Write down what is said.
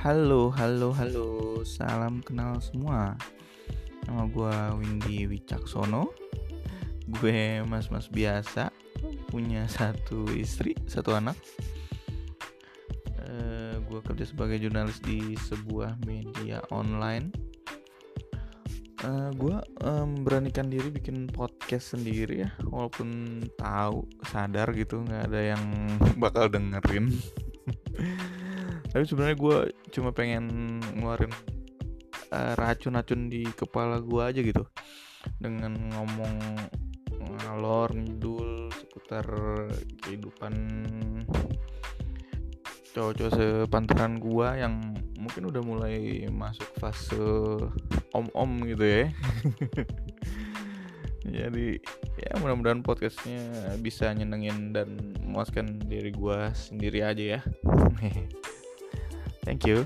Halo, halo, halo, salam kenal semua. Nama gue Windy Wicaksono. Gue mas-mas biasa, punya satu istri, satu anak. Uh, gue kerja sebagai jurnalis di sebuah media online. Uh, gue um, beranikan diri bikin podcast sendiri ya, walaupun tahu sadar gitu nggak ada yang bakal dengerin. tapi sebenarnya gue cuma pengen ngeluarin uh, racun-racun di kepala gue aja gitu. Dengan ngomong ngalor ngidul seputar kehidupan cowok-cowok sepantaran gue yang mungkin udah mulai masuk fase om-om gitu ya. Jadi ya mudah-mudahan podcastnya bisa nyenengin dan memuaskan diri gue sendiri aja ya Thank you.